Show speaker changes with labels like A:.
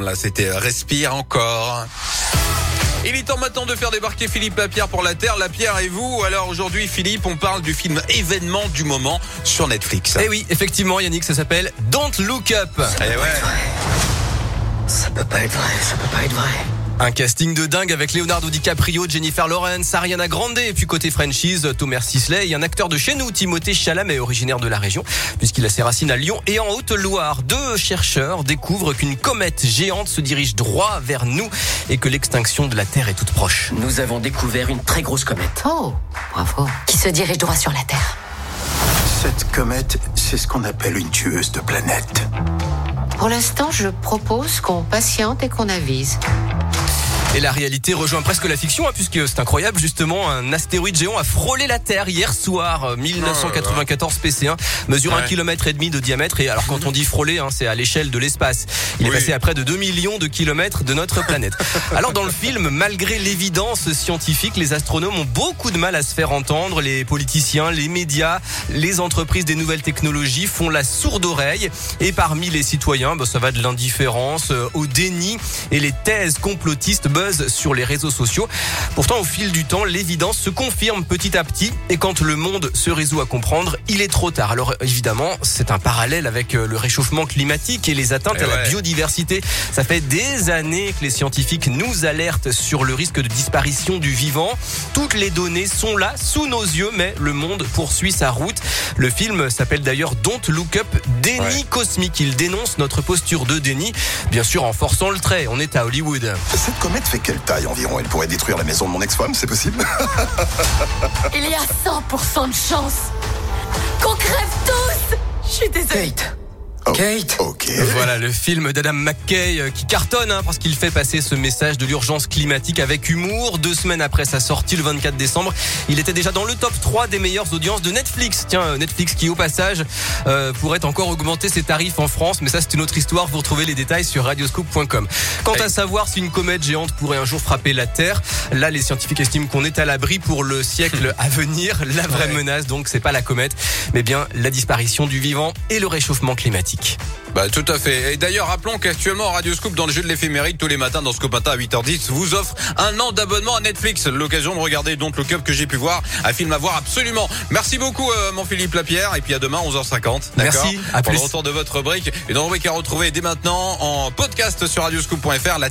A: Là, c'était Respire encore. Il est temps maintenant de faire débarquer Philippe Lapierre pour la Terre. Lapierre et vous? Alors aujourd'hui, Philippe, on parle du film événement du moment sur Netflix.
B: Eh oui, effectivement, Yannick, ça s'appelle Don't Look Up.
A: Eh ouais.
C: Ça peut pas être vrai, ça peut pas être vrai.
B: Un casting de dingue avec Leonardo DiCaprio, Jennifer Lawrence, Ariana Grande et puis côté franchise, Thomas Sisley et un acteur de chez nous, Timothée Chalamet, originaire de la région, puisqu'il a ses racines à Lyon et en Haute-Loire. Deux chercheurs découvrent qu'une comète géante se dirige droit vers nous et que l'extinction de la Terre est toute proche.
C: Nous avons découvert une très grosse comète.
D: Oh, bravo. Qui se dirige droit sur la Terre.
E: Cette comète, c'est ce qu'on appelle une tueuse de planètes.
D: Pour l'instant, je propose qu'on patiente et qu'on avise.
B: Et la réalité rejoint presque la fiction, hein, puisque c'est incroyable, justement, un astéroïde géant a frôlé la Terre hier soir, euh, 1994 PC1, mesure un
A: Ouais.
B: kilomètre et demi de diamètre, et alors quand on dit frôler, hein, c'est à l'échelle de l'espace. Il est passé à près de 2 millions de kilomètres de notre planète. Alors dans le film, malgré l'évidence scientifique, les astronomes ont beaucoup de mal à se faire entendre, les politiciens, les médias, les entreprises des nouvelles technologies font la sourde oreille, et parmi les citoyens, bah, ça va de l'indifférence euh, au déni, et les thèses complotistes buzzent sur les réseaux sociaux. Pourtant, au fil du temps, l'évidence se confirme petit à petit et quand le monde se résout à comprendre, il est trop tard. Alors évidemment, c'est un parallèle avec euh, le réchauffement climatique et les atteintes
A: Eh
B: à la
A: ouais.
B: biodiversité. Ça fait des années que les scientifiques nous alertent sur le risque de disparition du vivant. Toutes les données sont là, sous nos yeux, mais le monde poursuit sa route. Le film s'appelle d'ailleurs Don't Look Up, déni
A: Ouais.
B: cosmique. Il dénonce notre posture de déni, bien sûr en forçant le trait. On est à Hollywood.
E: Cette comète fait quelle taille environ Elle pourrait détruire la maison de mon ex-femme, c'est possible
F: Il y a 100% de chance qu'on crève tous Je suis désolée.
C: Kate.
E: Oh,
C: Kate.
E: Ok.
B: Voilà le film d'Adam McKay euh, qui cartonne hein, parce qu'il fait passer ce message de l'urgence climatique avec humour. Deux semaines après sa sortie le 24 décembre, il était déjà dans le top 3 des meilleures audiences de Netflix. Tiens, euh, Netflix qui au passage euh, pourrait encore augmenter ses tarifs en France, mais ça c'est une autre histoire. Vous retrouvez les détails sur radioscoop.com. Quant à savoir si une comète géante pourrait un jour frapper la Terre, là les scientifiques estiment qu'on est à l'abri pour le siècle à venir. La vraie
A: Ouais.
B: menace donc c'est pas la comète, mais bien la disparition du vivant et le réchauffement climatique.
A: Bah, tout à fait. Et d'ailleurs, rappelons qu'actuellement, Radio Scoop, dans le jeu de l'éphéméride, tous les matins, dans Scoop Matin à 8h10, vous offre un an d'abonnement à Netflix. L'occasion de regarder donc le club que j'ai pu voir. Un film à voir absolument. Merci beaucoup, euh, mon Philippe Lapierre. Et puis à demain, 11h50. D'accord
B: Merci. À
A: Pour le retour de votre break. Et donc, rubrique à retrouver dès maintenant en podcast sur radioscoop.fr. La